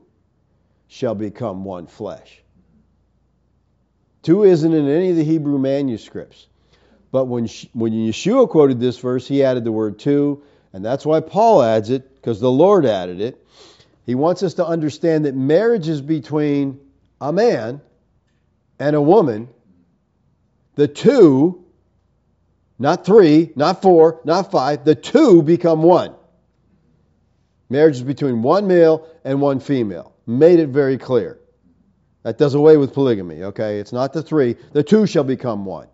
B: shall become one flesh. Two isn't in any of the Hebrew manuscripts. But when, when Yeshua quoted this verse, he added the word two, and that's why Paul adds it, because the Lord added it. He wants us to understand that marriage is between a man and a woman. The two, not three, not four, not five, the two become one. Marriage is between one male and one female. Made it very clear. That does away with polygamy, okay? It's not the three. The two shall become one.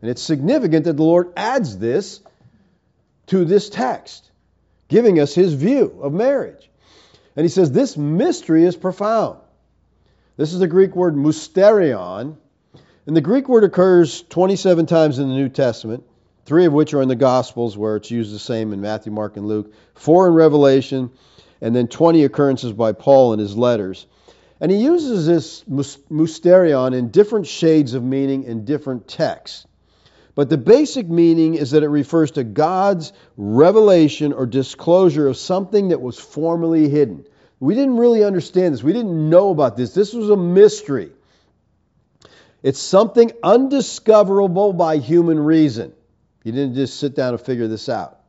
B: And it's significant that the Lord adds this to this text, giving us his view of marriage. And he says this mystery is profound. This is the Greek word mysterion. And the Greek word occurs 27 times in the New Testament, three of which are in the Gospels, where it's used the same in Matthew, Mark, and Luke, four in Revelation, and then 20 occurrences by Paul in his letters. And he uses this mysterion in different shades of meaning in different texts. But the basic meaning is that it refers to God's revelation or disclosure of something that was formerly hidden. We didn't really understand this. We didn't know about this. This was a mystery. It's something undiscoverable by human reason. You didn't just sit down and figure this out.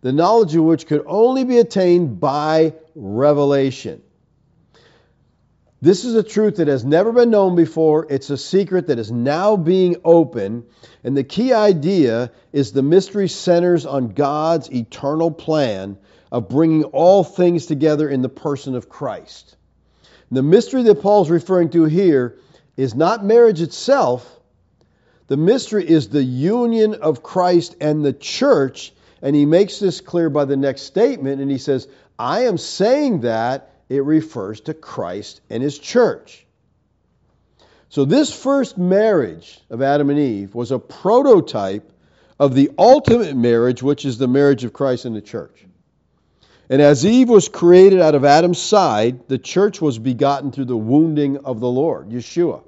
B: The knowledge of which could only be attained by revelation. This is a truth that has never been known before. It's a secret that is now being open. And the key idea is the mystery centers on God's eternal plan of bringing all things together in the person of Christ. The mystery that Paul's referring to here is not marriage itself. The mystery is the union of Christ and the church. And he makes this clear by the next statement. And he says, I am saying that it refers to Christ and his church. So, this first marriage of Adam and Eve was a prototype of the ultimate marriage, which is the marriage of Christ and the church. And as Eve was created out of Adam's side, the church was begotten through the wounding of the Lord, Yeshua.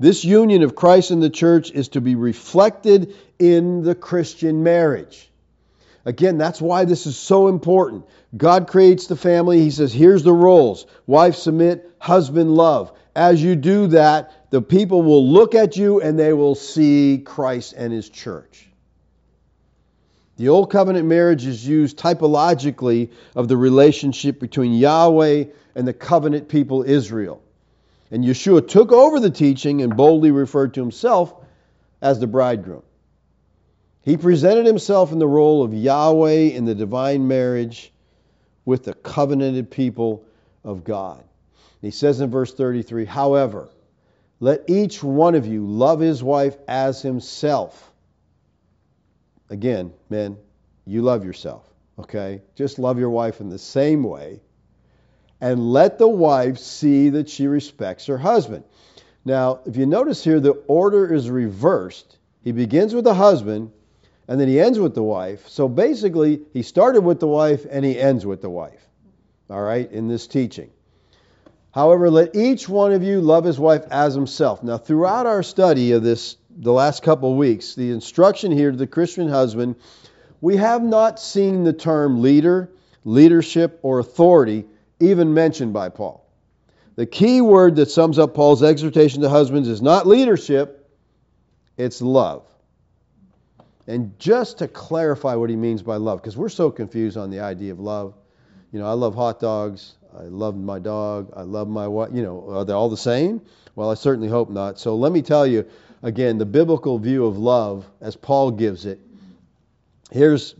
B: This union of Christ and the church is to be reflected in the Christian marriage. Again, that's why this is so important. God creates the family. He says, here's the roles wife submit, husband love. As you do that, the people will look at you and they will see Christ and his church. The Old Covenant marriage is used typologically of the relationship between Yahweh and the covenant people Israel. And Yeshua took over the teaching and boldly referred to himself as the bridegroom. He presented himself in the role of Yahweh in the divine marriage with the covenanted people of God. He says in verse 33 However, let each one of you love his wife as himself. Again, men, you love yourself, okay? Just love your wife in the same way. And let the wife see that she respects her husband. Now, if you notice here, the order is reversed. He begins with the husband and then he ends with the wife. So basically, he started with the wife and he ends with the wife. All right, in this teaching. However, let each one of you love his wife as himself. Now, throughout our study of this, the last couple of weeks, the instruction here to the Christian husband, we have not seen the term leader, leadership, or authority even mentioned by Paul. The key word that sums up Paul's exhortation to husbands is not leadership, it's love. And just to clarify what he means by love, because we're so confused on the idea of love. You know, I love hot dogs. I love my dog. I love my wife. You know, are they all the same? Well, I certainly hope not. So let me tell you again the biblical view of love as Paul gives it. Here's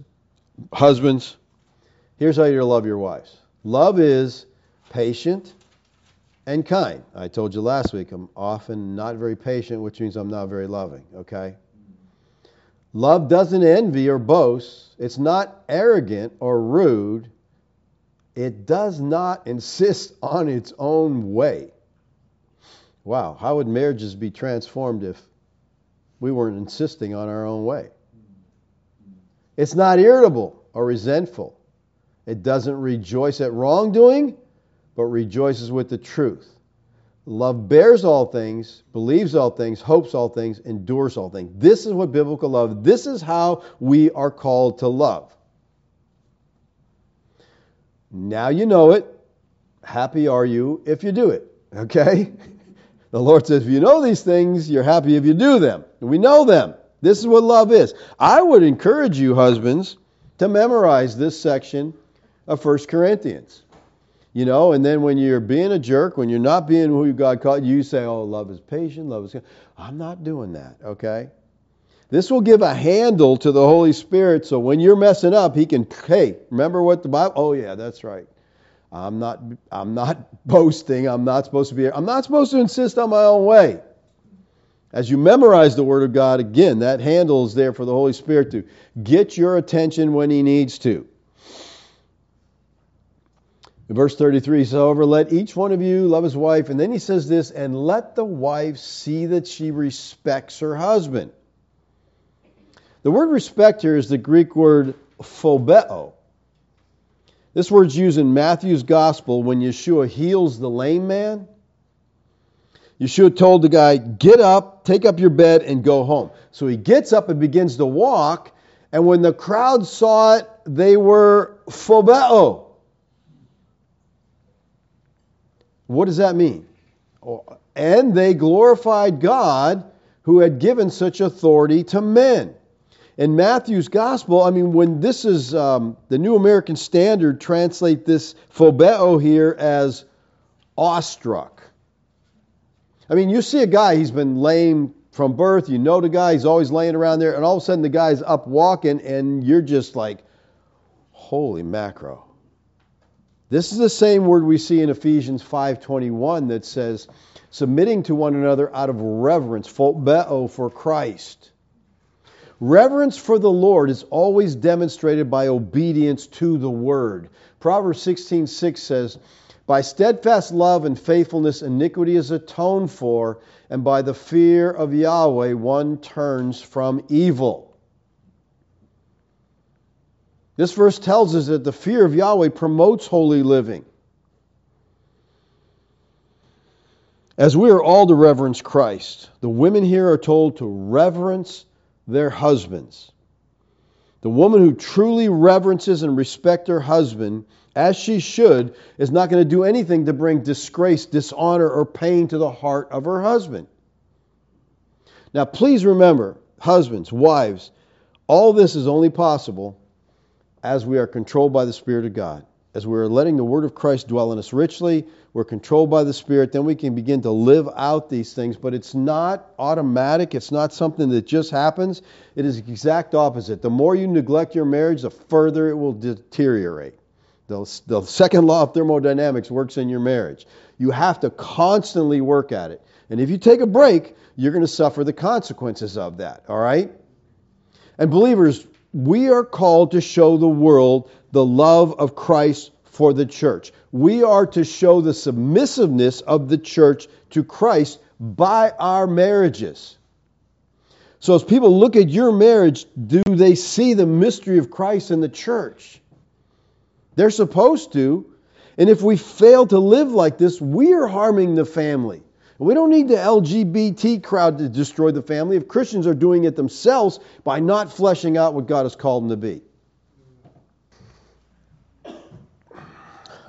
B: husbands. Here's how you're to love your wives. Love is patient and kind. I told you last week I'm often not very patient, which means I'm not very loving, okay? Love doesn't envy or boast. It's not arrogant or rude. It does not insist (laughs) on its own way. Wow, how would marriages be transformed if we weren't insisting on our own way? It's not irritable or resentful. It doesn't rejoice at wrongdoing, but rejoices with the truth. Love bears all things, believes all things, hopes all things, endures all things. This is what biblical love, this is how we are called to love. Now you know it. Happy are you if you do it. Okay? (laughs) The Lord says, if you know these things, you're happy if you do them. We know them. This is what love is. I would encourage you, husbands, to memorize this section of 1 Corinthians. You know, and then when you're being a jerk, when you're not being who God called, you say, oh, love is patient, love is kind. I'm not doing that, okay? This will give a handle to the Holy Spirit so when you're messing up, he can, hey, remember what the Bible, oh yeah, that's right. I'm not I'm not (laughs) boasting. I'm not supposed to be I'm not supposed to insist on my own way. As you memorize the word of God again, that handle is there for the Holy Spirit to get your attention when he needs to. In verse 33, he says, However, let each one of you love his wife. And then he says this, and let the wife see that she respects her husband. The word respect here is the Greek word phobeo. This word's used in Matthew's gospel when Yeshua heals the lame man. Yeshua told the guy, Get up, take up your bed, and go home. So he gets up and begins to walk. And when the crowd saw it, they were phobeo. What does that mean? And they glorified God who had given such authority to men. In Matthew's gospel, I mean, when this is um, the New American Standard, translate this phobeo here as awestruck. I mean, you see a guy, he's been lame from birth, you know the guy, he's always laying around there, and all of a sudden the guy's up walking, and you're just like, holy macro. This is the same word we see in Ephesians 5:21 that says submitting to one another out of reverence, phobeo for Christ. Reverence for the Lord is always demonstrated by obedience to the word. Proverbs 16:6 says, "By steadfast love and faithfulness iniquity is atoned for, and by the fear of Yahweh one turns from evil." This verse tells us that the fear of Yahweh promotes holy living. As we are all to reverence Christ, the women here are told to reverence their husbands. The woman who truly reverences and respects her husband, as she should, is not going to do anything to bring disgrace, dishonor, or pain to the heart of her husband. Now, please remember, husbands, wives, All this is only possible as we are controlled by the Spirit of God. As we're letting the Word of Christ dwell in us richly, we're controlled by the Spirit, then we can begin to live out these things. But it's not automatic, it's not something that just happens. It is the exact opposite. The more you neglect your marriage, the further it will deteriorate. The, the second law of thermodynamics works in your marriage. You have to constantly work at it. And if you take a break, you're going to suffer the consequences of that, all right? And believers, we are called to show the world the love of Christ for the church. We are to show the submissiveness of the church to Christ by our marriages. So, as people look at your marriage, do they see the mystery of Christ in the church? They're supposed to. And if we fail to live like this, we are harming the family. We don't need the LGBT crowd to destroy the family if Christians are doing it themselves by not fleshing out what God has called them to be.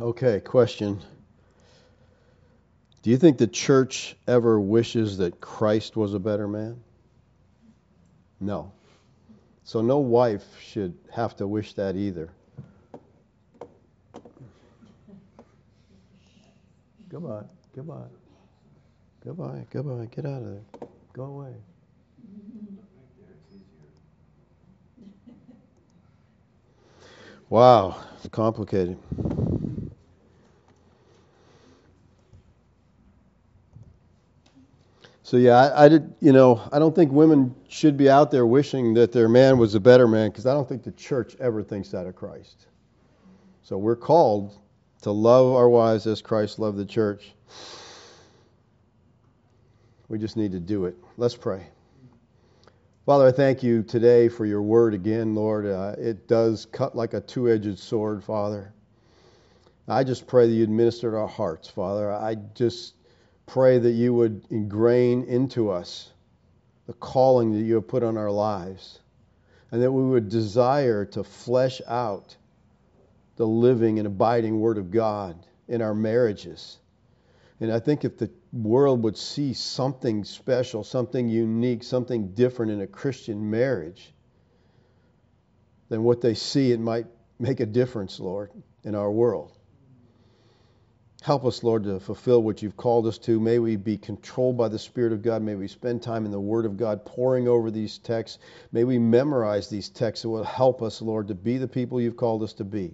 B: Okay, question. Do you think the church ever wishes that Christ was a better man? No. So no wife should have to wish that either. Come on, come on. Goodbye, goodbye, get out of there. Go away. Wow, it's complicated. So yeah, I, I, did. You know, I don't think women should be out there wishing that their man was a better man, because I don't think the church ever thinks that of Christ. So we're called to love our wives as Christ loved the church. We just need to do it. Let's pray. Father, I thank you today for your word again, Lord. Uh, it does cut like a two edged sword, Father. I just pray that you'd minister to our hearts, Father. I just pray that you would ingrain into us the calling that you have put on our lives, and that we would desire to flesh out the living and abiding Word of God in our marriages. And I think if the world would see something special, something unique, something different in a Christian marriage than what they see, it might make a difference, Lord, in our world. Help us, Lord, to fulfill what you've called us to. May we be controlled by the Spirit of God. May we spend time in the Word of God, poring over these texts. May we memorize these texts that will help us, Lord, to be the people you've called us to be.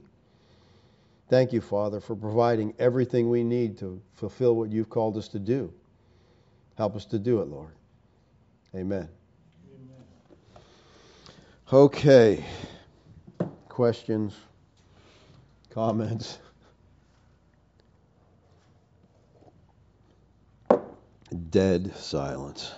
B: Thank you, Father, for providing everything we need to fulfill what you've called us to do. Help us to do it, Lord. Amen. Amen. Okay. Questions? Comments? Dead silence.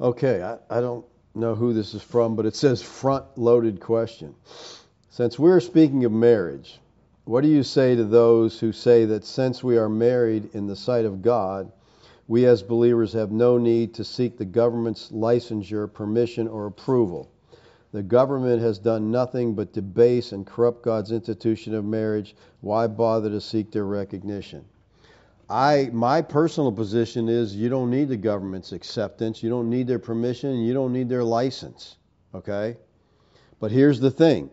B: Okay, I, I don't know who this is from, but it says front loaded question. Since we're speaking of marriage, what do you say to those who say that since we are married in the sight of God, we as believers have no need to seek the government's licensure, permission, or approval? The government has done nothing but debase and corrupt God's institution of marriage. Why bother to seek their recognition? I my personal position is you don't need the government's acceptance, you don't need their permission, you don't need their license. Okay? But here's the thing.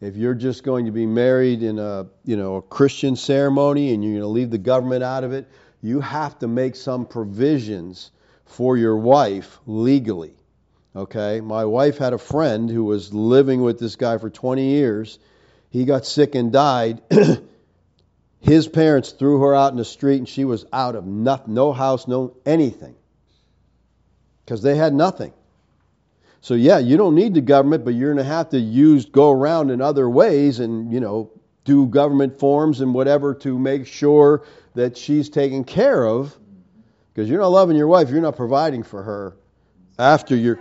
B: If you're just going to be married in a, you know, a Christian ceremony and you're going to leave the government out of it, you have to make some provisions for your wife legally. Okay? My wife had a friend who was living with this guy for 20 years. He got sick and died. (clears throat) His parents threw her out in the street and she was out of nothing, no house, no anything. Because they had nothing. So yeah, you don't need the government, but you're going to have to use go around in other ways and, you know, do government forms and whatever to make sure that she's taken care of. Because you're not loving your wife, you're not providing for her after you're.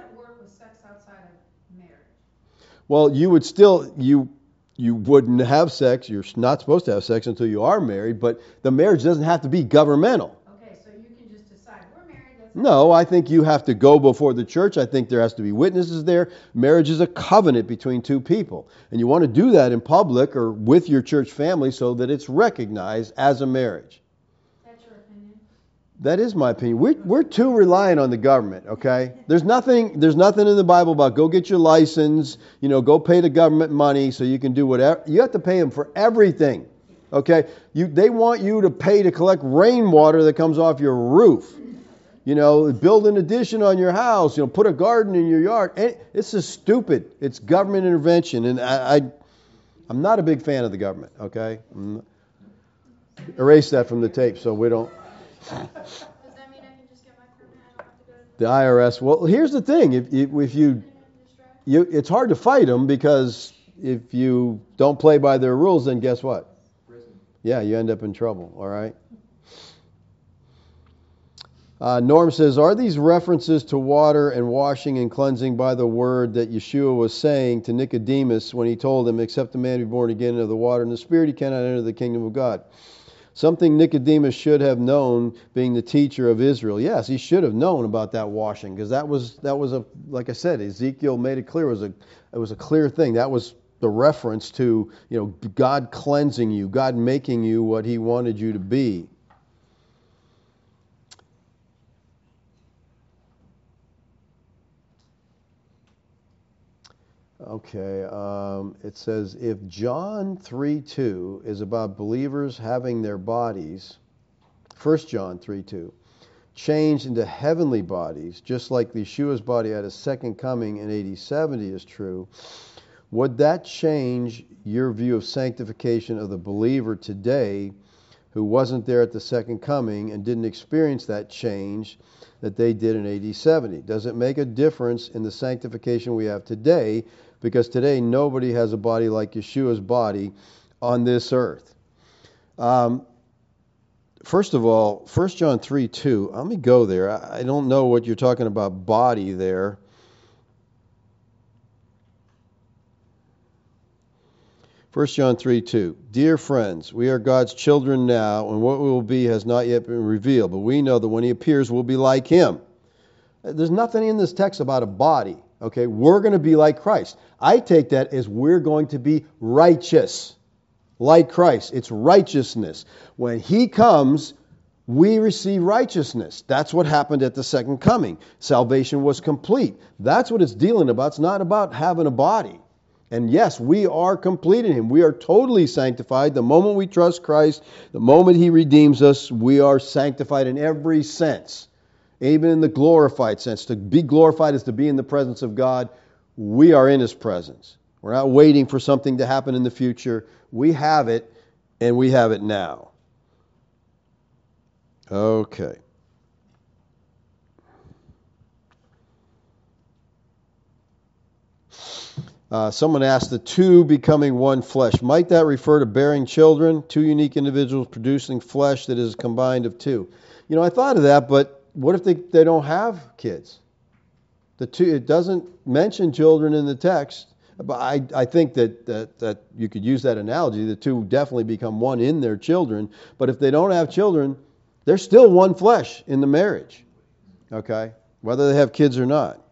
B: Well, you would still you you wouldn't have sex. You're not supposed to have sex until you are married, but the marriage doesn't have to be governmental.
C: Okay, so you can just decide we're married,
B: No, I think you have to go before the church. I think there has to be witnesses there. Marriage is a covenant between two people. And you want to do that in public or with your church family so that it's recognized as a marriage. That is my opinion. We're, we're too reliant on the government, okay? There's nothing, there's nothing in the Bible about go get your license, you know, go pay the government money so you can do whatever. You have to pay them for everything, okay? You, they want you to pay to collect rainwater that comes off your roof. You know, build an addition on your house, you know, put a garden in your yard. It's just stupid. It's government intervention. And I, I, I'm not a big fan of the government, okay? Erase that from the tape so we don't. The IRS. Well, here's the thing. If, if, you, you, it's hard to fight them because if you don't play by their rules, then guess what?
D: Prison.
B: Yeah, you end up in trouble. All right. Uh, Norm says, Are these references to water and washing and cleansing by the word that Yeshua was saying to Nicodemus when he told him, Except a man be born again of the water and the Spirit, he cannot enter the kingdom of God? Something Nicodemus should have known, being the teacher of Israel. Yes, he should have known about that washing, because that was that was a like I said, Ezekiel made it clear. It was a it was a clear thing. That was the reference to you know God cleansing you, God making you what He wanted you to be. Okay, um, it says if John 3 2 is about believers having their bodies, 1 John 3 2, changed into heavenly bodies, just like Yeshua's body at his second coming in AD 70 is true, would that change your view of sanctification of the believer today who wasn't there at the second coming and didn't experience that change that they did in AD 70? Does it make a difference in the sanctification we have today because today nobody has a body like Yeshua's body on this earth. Um, first of all, 1 John 3 2, let me go there. I don't know what you're talking about body there. First John 3 2. Dear friends, we are God's children now, and what we will be has not yet been revealed, but we know that when He appears, we'll be like Him. There's nothing in this text about a body. Okay, we're going to be like Christ. I take that as we're going to be righteous, like Christ. It's righteousness. When He comes, we receive righteousness. That's what happened at the second coming. Salvation was complete. That's what it's dealing about. It's not about having a body. And yes, we are complete in Him. We are totally sanctified. The moment we trust Christ, the moment He redeems us, we are sanctified in every sense even in the glorified sense. To be glorified is to be in the presence of God. We are in His presence. We're not waiting for something to happen in the future. We have it, and we have it now. Okay. Uh, someone asked the two becoming one flesh. Might that refer to bearing children, two unique individuals producing flesh that is combined of two? You know, I thought of that, but what if they, they don't have kids? The two, it doesn't mention children in the text, but I, I think that, that, that you could use that analogy. The two definitely become one in their children, but if they don't have children, they're still one flesh in the marriage, okay? Whether they have kids or not.